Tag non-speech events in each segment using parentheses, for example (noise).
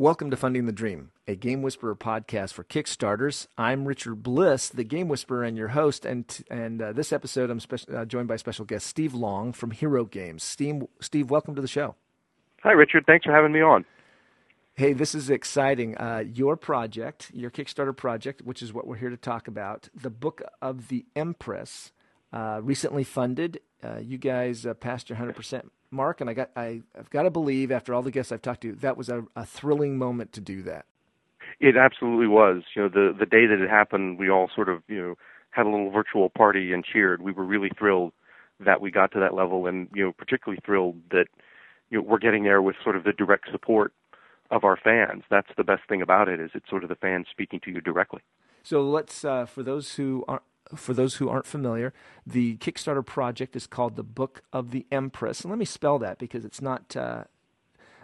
Welcome to Funding the Dream, a Game Whisperer podcast for Kickstarters. I'm Richard Bliss, the Game Whisperer and your host, and and uh, this episode I'm spe- uh, joined by special guest Steve Long from Hero Games. Steve, Steve, welcome to the show. Hi, Richard. Thanks for having me on. Hey, this is exciting. Uh, your project, your Kickstarter project, which is what we're here to talk about, the Book of the Empress, uh, recently funded. Uh, you guys uh, passed your 100% mark, and I got I, have got to believe after all the guests I've talked to, that was a, a thrilling moment to do that. It absolutely was. You know, the the day that it happened, we all sort of you know had a little virtual party and cheered. We were really thrilled that we got to that level, and you know, particularly thrilled that you know we're getting there with sort of the direct support of our fans. That's the best thing about it is it's sort of the fans speaking to you directly. So let's uh, for those who aren't for those who aren't familiar, the Kickstarter project is called the Book of the Empress. And let me spell that because it's not. Uh,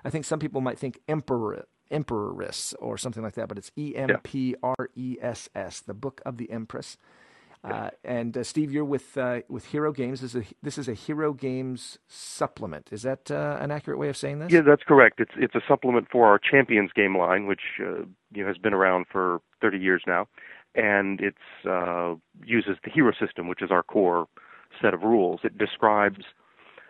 I think some people might think emperor, emperoress or something like that, but it's E M P R E S S, the Book of the Empress. Uh, and uh, Steve, you're with uh, with Hero Games. This is a, this is a Hero Games supplement. Is that uh, an accurate way of saying this? Yeah, that's correct. It's it's a supplement for our Champions game line, which uh, you know has been around for 30 years now and it uh, uses the hero system, which is our core set of rules. It describes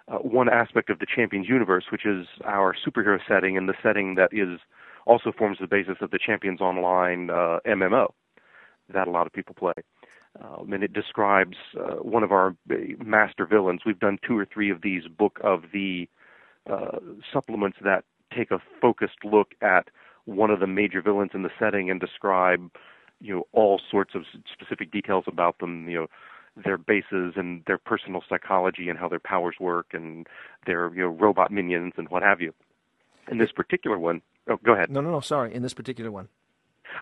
uh, one aspect of the Champions universe, which is our superhero setting, and the setting that is also forms the basis of the Champions Online uh, MMO that a lot of people play. Um, and it describes uh, one of our master villains. We've done two or three of these book of the uh, supplements that take a focused look at one of the major villains in the setting and describe you know all sorts of specific details about them you know their bases and their personal psychology and how their powers work and their you know robot minions and what have you in this particular one oh go ahead no no no sorry in this particular one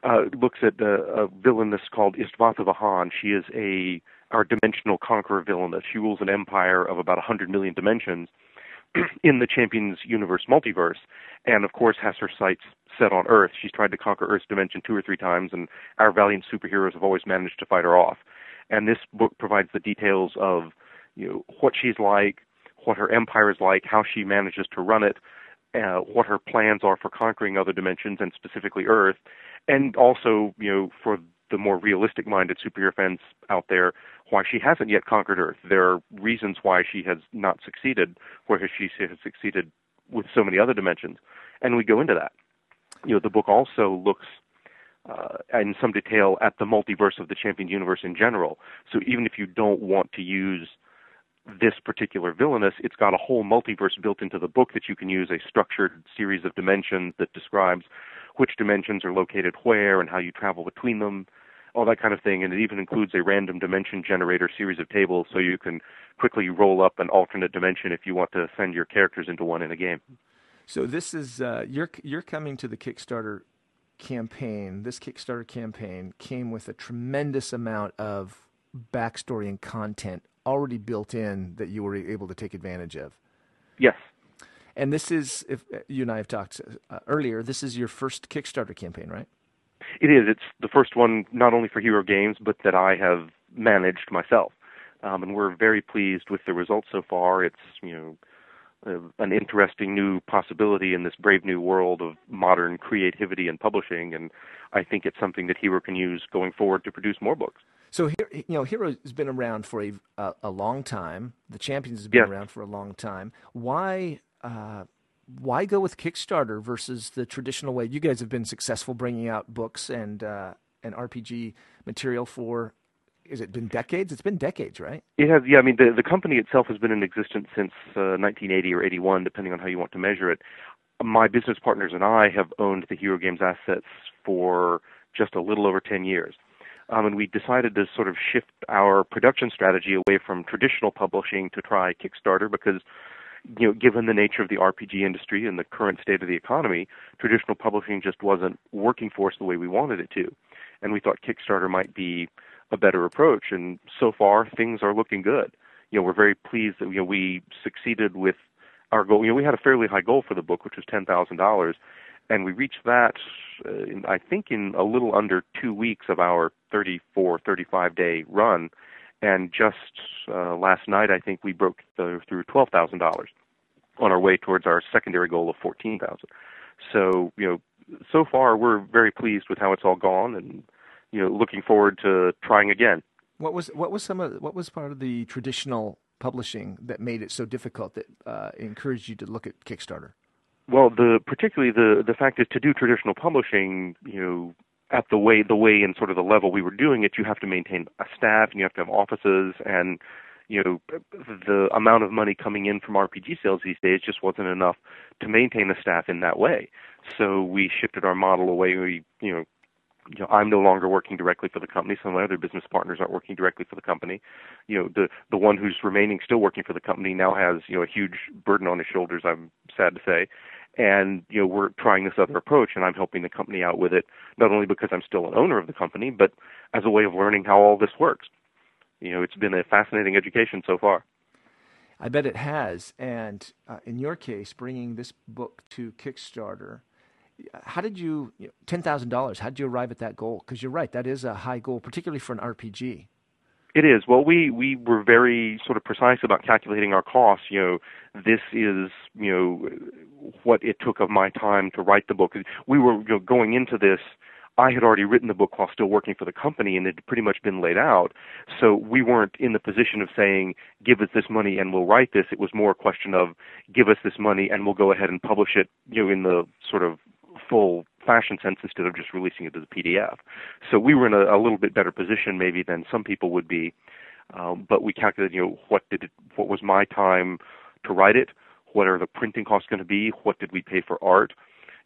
uh, looks at uh, a villainess called Istvatha Vahan. She is a our dimensional conqueror villainess. She rules an empire of about a 100 million dimensions (clears throat) in the Champions Universe multiverse, and of course has her sights set on Earth. She's tried to conquer Earth's dimension two or three times, and our valiant superheroes have always managed to fight her off. And this book provides the details of you know what she's like, what her empire is like, how she manages to run it, uh, what her plans are for conquering other dimensions and specifically Earth, and also you know for the more realistic minded superhero fans out there why she hasn't yet conquered Earth. There are reasons why she has not succeeded, whereas she has succeeded with so many other dimensions. And we go into that. You know, the book also looks uh, in some detail at the multiverse of the Champion universe in general. So even if you don't want to use this particular villainess, it's got a whole multiverse built into the book that you can use a structured series of dimensions that describes which dimensions are located where and how you travel between them, all that kind of thing. And it even includes a random dimension generator series of tables so you can quickly roll up an alternate dimension if you want to send your characters into one in a game. So this is uh, you're you're coming to the Kickstarter campaign. This Kickstarter campaign came with a tremendous amount of backstory and content already built in that you were able to take advantage of. Yes. And this is, if you and I have talked uh, earlier, this is your first Kickstarter campaign, right? It is. It's the first one, not only for Hero Games, but that I have managed myself. Um, and we're very pleased with the results so far. It's, you know, uh, an interesting new possibility in this brave new world of modern creativity and publishing. And I think it's something that Hero can use going forward to produce more books. So you know, Hero has been around for a a, a long time. The Champions has been yes. around for a long time. Why uh, why go with Kickstarter versus the traditional way? You guys have been successful bringing out books and uh, and RPG material for. Is it been decades? It's been decades, right? It has. Yeah, I mean, the the company itself has been in existence since uh, 1980 or 81, depending on how you want to measure it. My business partners and I have owned the Hero Games assets for just a little over 10 years. Um, and we decided to sort of shift our production strategy away from traditional publishing to try Kickstarter because, you know, given the nature of the RPG industry and the current state of the economy, traditional publishing just wasn't working for us the way we wanted it to. And we thought Kickstarter might be a better approach. And so far, things are looking good. You know, we're very pleased that you know we succeeded with our goal. You know, we had a fairly high goal for the book, which was ten thousand dollars, and we reached that uh, in, I think in a little under two weeks of our 34, 35 day run. And just uh, last night, I think we broke the, through $12,000 on our way towards our secondary goal of 14,000. So, you know, so far we're very pleased with how it's all gone, and you know, looking forward to trying again. What was what was some of what was part of the traditional publishing that made it so difficult that uh, encouraged you to look at Kickstarter? Well, the particularly the the fact is to do traditional publishing, you know, at the way the way and sort of the level we were doing it, you have to maintain a staff and you have to have offices and you know the amount of money coming in from RPG sales these days just wasn't enough to maintain the staff in that way. So we shifted our model away. We you know you know, I'm no longer working directly for the company. Some of my other business partners aren't working directly for the company. You know, the the one who's remaining still working for the company now has you know a huge burden on his shoulders. I'm sad to say, and you know we're trying this other approach, and I'm helping the company out with it. Not only because I'm still an owner of the company, but as a way of learning how all this works. You know, it's been a fascinating education so far. I bet it has. And uh, in your case, bringing this book to Kickstarter how did you, you know, ten thousand dollars? How did you arrive at that goal? Because you're right, that is a high goal, particularly for an RPG. It is. Well, we we were very sort of precise about calculating our costs. You know, this is you know what it took of my time to write the book. We were you know, going into this. I had already written the book while still working for the company, and it had pretty much been laid out. So we weren't in the position of saying, "Give us this money and we'll write this." It was more a question of, "Give us this money and we'll go ahead and publish it." You know, in the sort of full fashion sense instead of just releasing it as a PDF. So we were in a, a little bit better position maybe than some people would be. Um, but we calculated, you know, what did it, what was my time to write it? What are the printing costs going to be? What did we pay for art?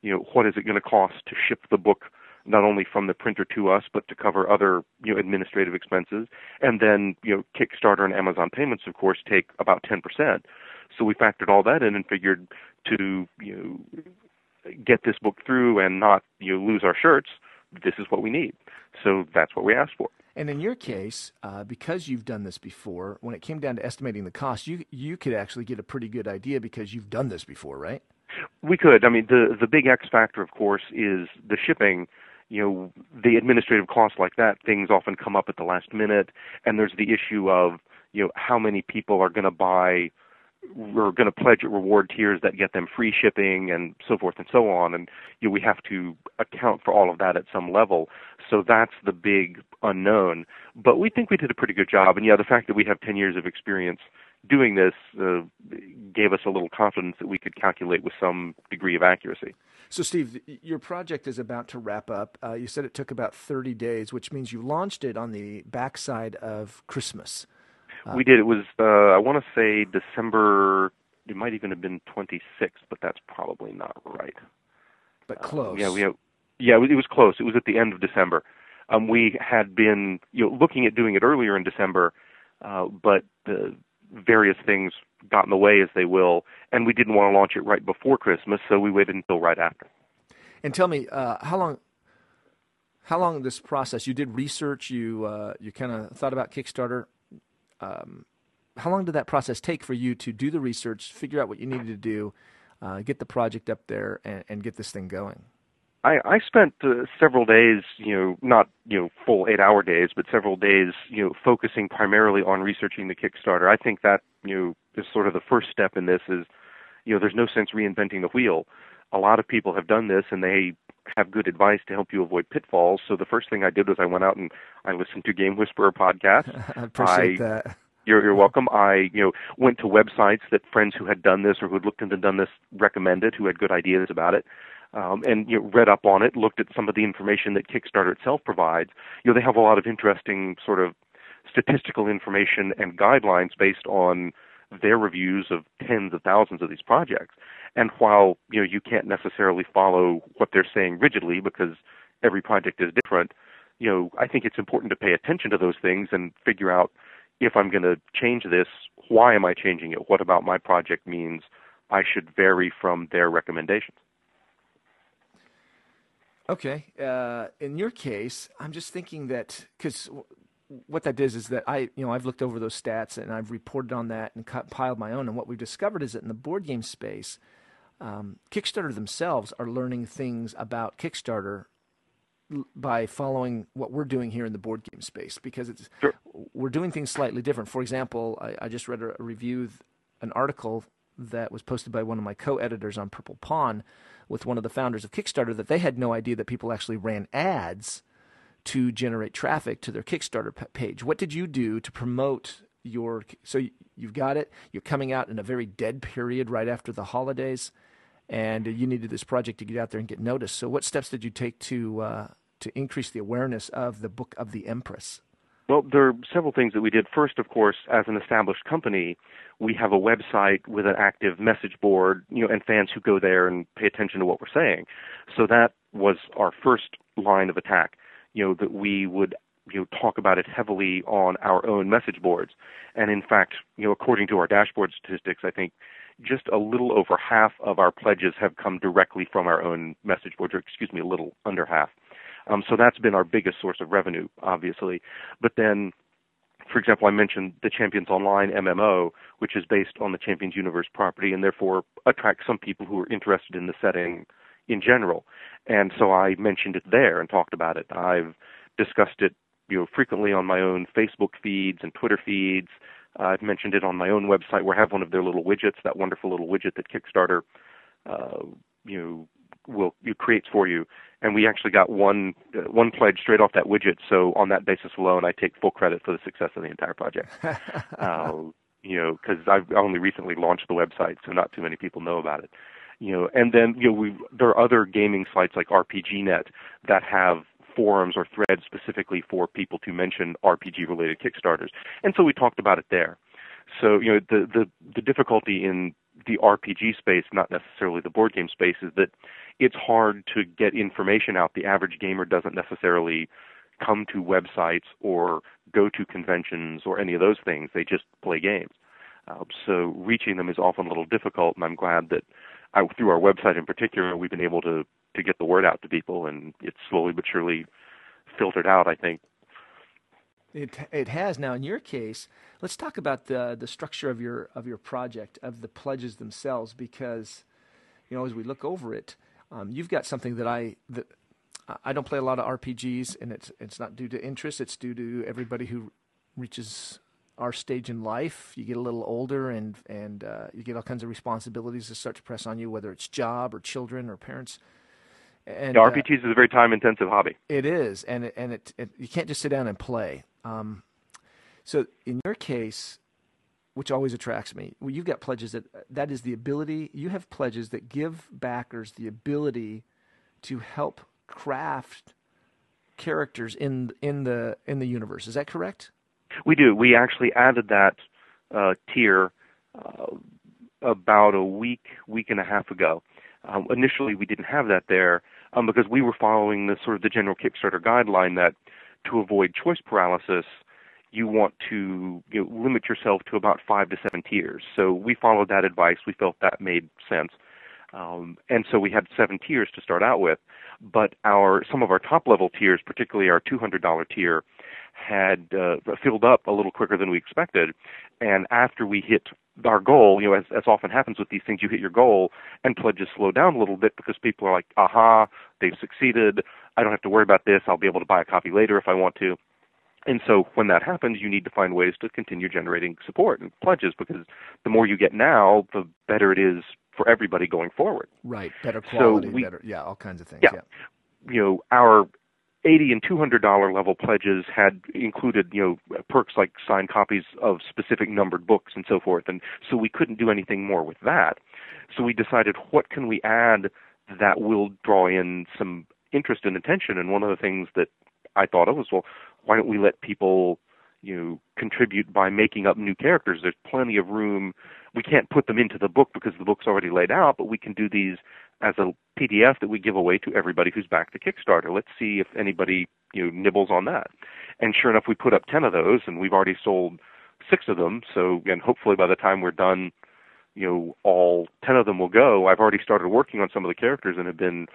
You know, what is it going to cost to ship the book not only from the printer to us, but to cover other you know administrative expenses. And then you know Kickstarter and Amazon payments, of course, take about 10%. So we factored all that in and figured to you know get this book through and not you know, lose our shirts, this is what we need. So that's what we asked for. And in your case, uh, because you've done this before, when it came down to estimating the cost, you you could actually get a pretty good idea because you've done this before, right? We could. I mean, the the big X factor, of course, is the shipping. You know, the administrative costs like that, things often come up at the last minute, and there's the issue of you know how many people are going to buy we're going to pledge reward tiers that get them free shipping and so forth and so on and you know, we have to account for all of that at some level. So that's the big unknown. But we think we did a pretty good job. And yeah the fact that we have 10 years of experience doing this uh, gave us a little confidence that we could calculate with some degree of accuracy. So steve your project is about to wrap up. Uh, you said it took about 30 days which means you launched it on the backside of christmas uh, we did. It was uh, I want to say December. It might even have been 26th, but that's probably not right. But close. Uh, yeah, we have, yeah, it was close. It was at the end of December. Um, we had been you know looking at doing it earlier in December, uh, but the various things got in the way as they will, and we didn't want to launch it right before Christmas, so we waited until right after. And tell me, uh, how long how long this process? You did research. You uh, you kind of thought about Kickstarter um, how long did that process take for you to do the research, figure out what you needed to do, uh, get the project up there, and, and get this thing going? I, I spent uh, several days, you know, not you know full eight-hour days, but several days, you know, focusing primarily on researching the Kickstarter. I think that you know is sort of the first step in this. Is you know, there's no sense reinventing the wheel. A lot of people have done this, and they have good advice to help you avoid pitfalls. So the first thing I did was I went out and I listened to Game Whisperer podcast. (laughs) I appreciate I, that. You're, you're (laughs) welcome. I you know went to websites that friends who had done this or who had looked into done this recommended, who had good ideas about it, um, and you know, read up on it. Looked at some of the information that Kickstarter itself provides. You know they have a lot of interesting sort of statistical information and guidelines based on their reviews of tens of thousands of these projects. And while you know you can't necessarily follow what they're saying rigidly because every project is different, you know I think it's important to pay attention to those things and figure out if I'm going to change this, why am I changing it? What about my project means I should vary from their recommendations? Okay. Uh, in your case, I'm just thinking that because what that is is that I, you know, I've looked over those stats and I've reported on that and compiled my own. And what we've discovered is that in the board game space, um, Kickstarter themselves are learning things about Kickstarter by following what we're doing here in the board game space because it's sure. we're doing things slightly different. For example, I, I just read a, a review, an article that was posted by one of my co-editors on Purple Pawn with one of the founders of Kickstarter that they had no idea that people actually ran ads to generate traffic to their Kickstarter page. What did you do to promote your so you've got it, you're coming out in a very dead period right after the holidays and you needed this project to get out there and get noticed. So what steps did you take to uh, to increase the awareness of the book of the Empress? Well, there are several things that we did. First, of course, as an established company, we have a website with an active message board, you know, and fans who go there and pay attention to what we're saying. So that was our first line of attack. You know, that we would you know talk about it heavily on our own message boards. And in fact, you know, according to our dashboard statistics, I think just a little over half of our pledges have come directly from our own message boards, or excuse me, a little under half. Um, so that's been our biggest source of revenue, obviously. But then, for example, I mentioned the Champions Online MMO, which is based on the Champions Universe property and therefore attracts some people who are interested in the setting in general. And so I mentioned it there and talked about it. I've discussed it, you know, frequently on my own Facebook feeds and Twitter feeds. Uh, I've mentioned it on my own website where I have one of their little widgets, that wonderful little widget that Kickstarter, uh, you know, will you creates for you. And we actually got one uh, one pledge straight off that widget. So on that basis alone, I take full credit for the success of the entire project. (laughs) uh, you know, because I've only recently launched the website, so not too many people know about it. You know, and then you know we there are other gaming sites like RPGNet that have forums or threads specifically for people to mention RPG related Kickstarters. And so we talked about it there. So, you know, the, the, the difficulty in the RPG space, not necessarily the board game space, is that it's hard to get information out. The average gamer doesn't necessarily come to websites or go to conventions or any of those things. They just play games. Uh, so reaching them is often a little difficult, and I'm glad that I, through our website in particular, we've been able to to get the word out to people, and it's slowly but surely filtered out. I think it it has now. In your case, let's talk about the the structure of your of your project of the pledges themselves, because you know as we look over it, um, you've got something that I that I don't play a lot of RPGs, and it's it's not due to interest. It's due to everybody who reaches our stage in life. You get a little older, and and uh, you get all kinds of responsibilities that start to press on you, whether it's job or children or parents. And yeah, RPGs uh, is a very time intensive hobby. It is, and it, and it, it, you can't just sit down and play. Um, so in your case, which always attracts me, well, you've got pledges that that is the ability. You have pledges that give backers the ability to help craft characters in in the in the universe. Is that correct? We do. We actually added that uh, tier uh, about a week, week and a half ago. Um, initially, we didn't have that there um, because we were following the sort of the general Kickstarter guideline that to avoid choice paralysis, you want to you know, limit yourself to about five to seven tiers. So we followed that advice. We felt that made sense. Um, and so we had seven tiers to start out with, but our some of our top level tiers, particularly our $200 tier, had uh, filled up a little quicker than we expected. And after we hit our goal, you know, as, as often happens with these things, you hit your goal and pledges slow down a little bit because people are like, aha, they've succeeded. I don't have to worry about this. I'll be able to buy a copy later if I want to. And so when that happens, you need to find ways to continue generating support and pledges because the more you get now, the better it is for everybody going forward. Right. Better quality, so we, better, yeah, all kinds of things. Yeah. yeah. You know, our 80 and 200 dollar level pledges had included you know perks like signed copies of specific numbered books and so forth and so we couldn't do anything more with that. So we decided what can we add that will draw in some interest and attention? And one of the things that I thought of was well why don't we let people you know contribute by making up new characters? There's plenty of room. We can't put them into the book because the book's already laid out but we can do these as a PDF that we give away to everybody who's backed the Kickstarter. Let's see if anybody you know nibbles on that. And sure enough, we put up ten of those, and we've already sold six of them. So again, hopefully by the time we're done, you know, all ten of them will go. I've already started working on some of the characters and have been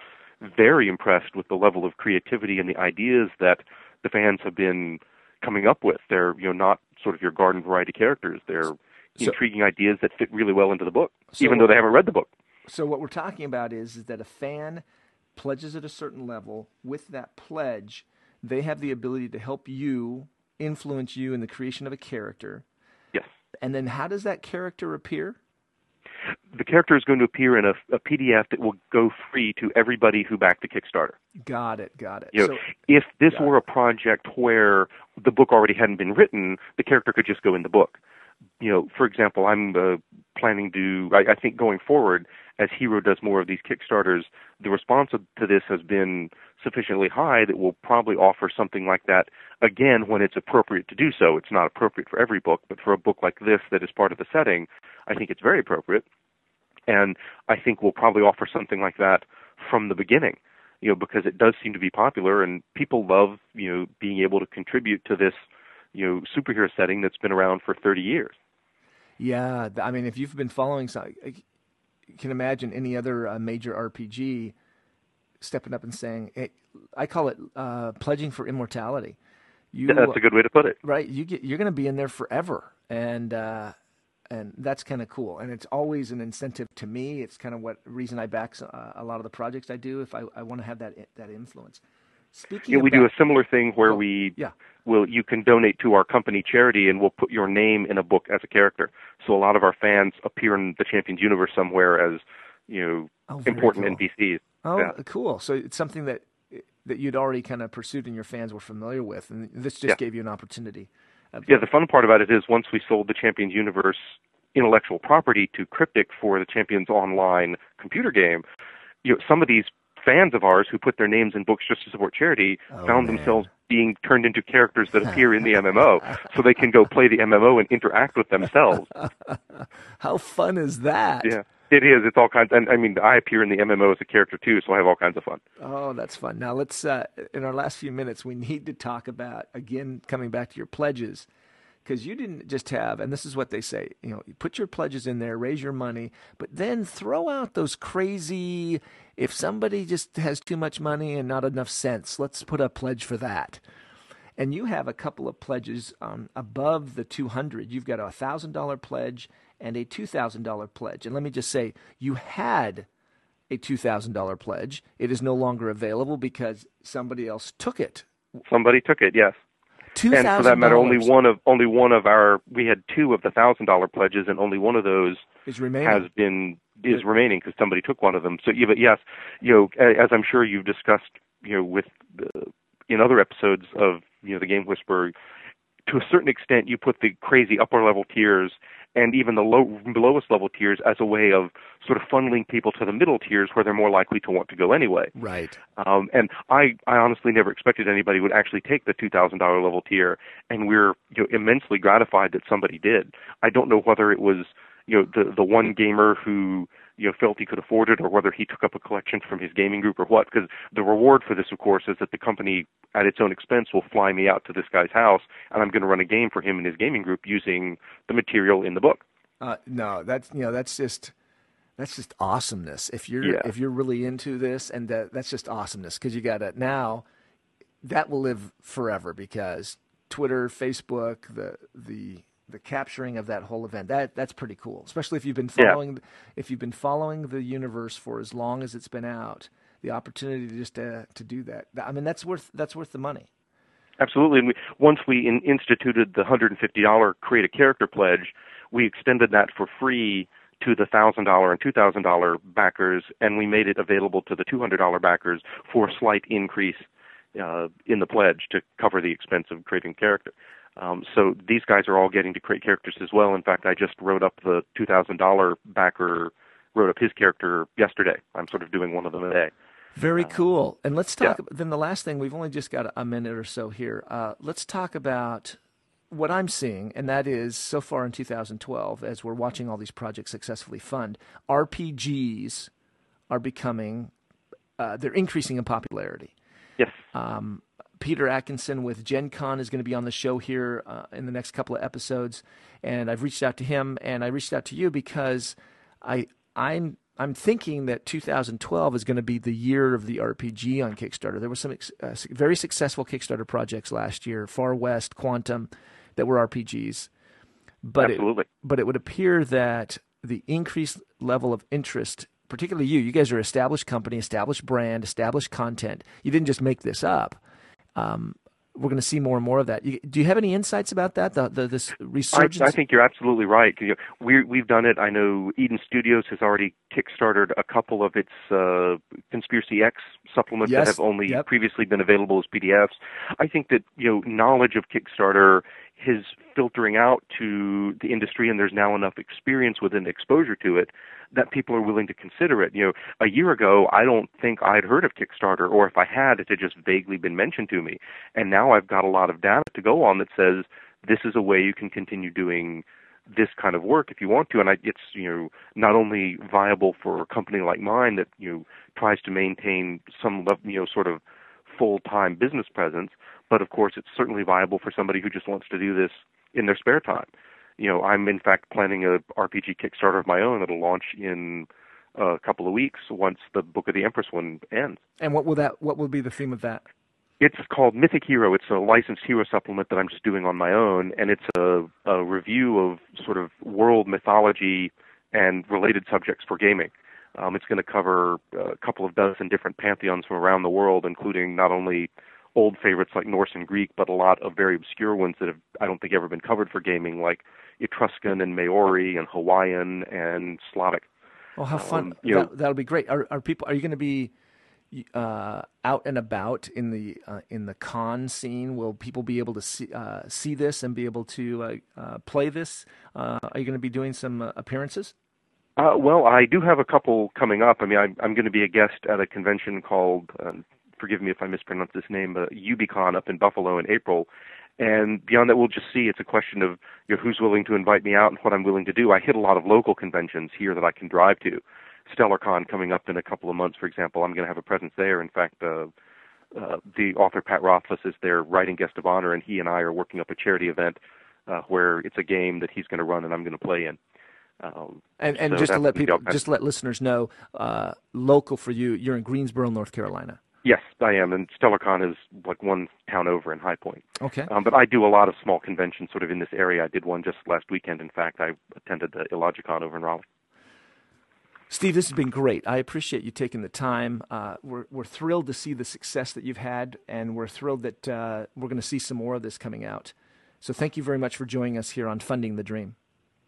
very impressed with the level of creativity and the ideas that the fans have been coming up with. They're you know not sort of your garden variety characters. They're so, intriguing ideas that fit really well into the book, so, even though they haven't read the book. So what we're talking about is, is that a fan pledges at a certain level. With that pledge, they have the ability to help you influence you in the creation of a character. Yes. And then how does that character appear? the character is going to appear in a, a, PDF that will go free to everybody who backed the Kickstarter. Got it, got it. You know, so, if this were it. a project where the book already hadn't been written, the character could just go in the book. You know, for example, I'm uh, planning to. I, I think going forward, as Hero does more of these Kickstarters, the response to this has been sufficiently high that we'll probably offer something like that again when it's appropriate to do so. It's not appropriate for every book, but for a book like this that is part of the setting, I think it's very appropriate. And I think we'll probably offer something like that from the beginning, you know, because it does seem to be popular and people love, you know, being able to contribute to this, you know, superhero setting that's been around for 30 years. Yeah, I mean, if you've been following, can imagine any other uh, major RPG stepping up and saying, hey, I call it uh, pledging for immortality. You, yeah, that's a good way to put it. Right, you get you're going to be in there forever, and uh, and that's kind of cool. And it's always an incentive to me. It's kind of what reason I back uh, a lot of the projects I do if I, I want to have that that influence. Speaking, yeah, we do a similar thing where oh, we yeah. will you can donate to our company charity and we'll put your name in a book as a character. So a lot of our fans appear in the Champions universe somewhere as you know oh, important cool. NPCs. Oh, yeah. cool! So it's something that that you'd already kind of pursued and your fans were familiar with, and this just yeah. gave you an opportunity. Yeah, the fun part about it is once we sold the Champions Universe intellectual property to Cryptic for the Champions Online computer game, you know, some of these fans of ours who put their names in books just to support charity oh, found man. themselves being turned into characters that appear in the (laughs) MMO, so they can go play the MMO and interact with themselves. (laughs) How fun is that? Yeah. It is. It's all kinds. And I mean, I appear in the MMO as a character too, so I have all kinds of fun. Oh, that's fun. Now let's. Uh, in our last few minutes, we need to talk about again coming back to your pledges because you didn't just have, and this is what they say, you know, you put your pledges in there, raise your money, but then throw out those crazy, if somebody just has too much money and not enough sense, let's put a pledge for that. And you have a couple of pledges um, above the 200. You've got a $1,000 pledge and a $2,000 pledge. And let me just say, you had a $2,000 pledge. It is no longer available because somebody else took it. Somebody took it, yes. $2, and for that matter, only one of only one of our we had two of the thousand dollar pledges, and only one of those is remaining. has been is remaining because somebody took one of them. So, yeah, but yes, you know, as I'm sure you've discussed, you know, with the, in other episodes of you know the Game Whisperer, to a certain extent, you put the crazy upper level tiers and even the low, lowest level tiers as a way of sort of funneling people to the middle tiers where they're more likely to want to go anyway. Right. Um, and I, I honestly never expected anybody would actually take the two thousand dollar level tier, and we're you know, immensely gratified that somebody did. I don't know whether it was you know the the one gamer who you know felt he could afford it or whether he took up a collection from his gaming group or what because the reward for this of course is that the company at its own expense will fly me out to this guy's house and I'm going to run a game for him and his gaming group using the material in the book. Uh, no, that's you know that's just that's just awesomeness. If you're yeah. if you're really into this and that, that's just awesomeness because you got it now that will live forever because Twitter, Facebook, the the the capturing of that whole event. That that's pretty cool especially if you've been following yeah. if you've been following the universe for as long as it's been out the opportunity to just uh, to do that. I mean that's worth that's worth the money. Absolutely. And we, once we in, instituted the $150 create a character pledge we extended that for free to the thousand dollar and two thousand dollar backers and we made it available to the two hundred dollar backers for a slight increase uh, in the pledge to cover the expense of creating character um, so these guys are all getting to create characters as well. In fact, I just wrote up the two thousand dollar backer wrote up his character yesterday. I'm sort of doing one of them a day. Very uh, cool. And let's talk. Yeah. Then the last thing we've only just got a minute or so here. Uh, let's talk about what I'm seeing, and that is so far in 2012, as we're watching all these projects successfully fund, RPGs are becoming, uh, they're increasing in popularity. Yes. Um, Peter Adkison with Gen Con is going to be on the show here uh, in the next couple of episodes, and I've reached out to him and I reached out to you because I I'm I'm thinking that 2012 is going to be the year of the RPG on Kickstarter. There were some ex- uh, very successful Kickstarter projects last year, Far West, Quantum, that were RPGs. But Absolutely. It, but it would appear that the increased level of interest, particularly you, you guys are established company, established brand, established content. You didn't just make this up um, we're going to see more and more of that. You, do you have any insights about that? The, the this resurgence. I, I think you're absolutely right. We we've done it. I know Eden Studios has already kickstarted a couple of its uh, Conspiracy X supplements yes. that have only yep. previously been available as PDFs. I think that you know knowledge of Kickstarter is filtering out to the industry, and there's now enough experience within exposure to it that people are willing to consider it. You know, a year ago, I don't think I'd heard of Kickstarter, or if I had, it had just vaguely been mentioned to me. And now I've got a lot of data to go on that says this is a way you can continue doing this kind of work if you want to. And I, it's you know not only viable for a company like mine that you know tries to maintain some you know sort of full-time business presence, but of course it's certainly viable for somebody who just wants to do this in their spare time you know, I'm in fact planning a RPG Kickstarter of my own that'll launch in a couple of weeks once the Book of the Empress one ends. And what will that? What will be the theme of that? It's called Mythic Hero. It's a licensed hero supplement that I'm just doing on my own, and it's a, a review of sort of world mythology and related subjects for gaming. Um, it's going to cover a couple of dozen different pantheons from around the world, including not only old favorites like Norse and Greek, but a lot of very obscure ones that have I don't think ever been covered for gaming, like Etruscan and Maori and Hawaiian and Slavic. Oh, how fun! Um, that, know, that'll be great. Are, are people? Are you going to be uh, out and about in the uh, in the con scene? Will people be able to see uh, see this and be able to uh, uh, play this? Uh, are you going to be doing some appearances? well, I do have a couple coming up. I mean, I'm, I'm going to be a guest at a convention called um, forgive me if I mispronounce this name, uh, UbiCon up in Buffalo in April. And beyond that, we'll just see. It's a question of you know, who's willing to invite me out and what I'm willing to do. I hit a lot of local conventions here that I can drive to. StellarCon coming up in a couple of months, for example. I'm going to have a presence there. In fact, uh, uh, the author Pat Rothfuss is their writing guest of honor, and he and I are working up a charity event uh, where it's a game that he's going to run and I'm going to play in. Um, and and so just to let people, just let listeners know, uh, local for you, you're in Greensboro, North Carolina. Yes, I am, and StellarCon is like one town over in High Point. Okay. Um, but I do a lot of small conventions sort of in this area. I did one just last weekend. In fact, I attended the Illogicon over in Raleigh. Steve, this has been great. I appreciate you taking the time. Uh, we're we're thrilled to see the success that you've had, and we're thrilled that uh, we're going to see some more of this coming out. So thank you very much for joining us here on Funding the Dream.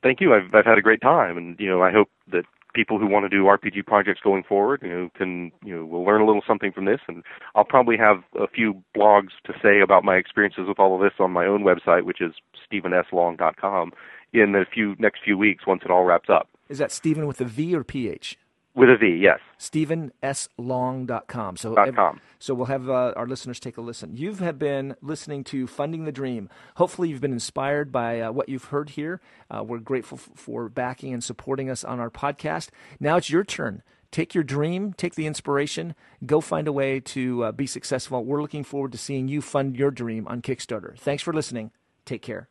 Thank you. I've I've had a great time, and you know I hope that people who want to do RPG projects going forward, you know, can you know will learn a little something from this, and I'll probably have a few blogs to say about my experiences with all of this on my own website, which is stevenslong.com, in the few next few weeks once it all wraps up. Is that Stephen with a V or PH? With a V, yes. StevenSlong.com. So, .com. so we'll have uh, our listeners take a listen. You have been listening to Funding the Dream. Hopefully, you've been inspired by uh, what you've heard here. Uh, we're grateful f- for backing and supporting us on our podcast. Now it's your turn. Take your dream, take the inspiration, go find a way to uh, be successful. We're looking forward to seeing you fund your dream on Kickstarter. Thanks for listening. Take care.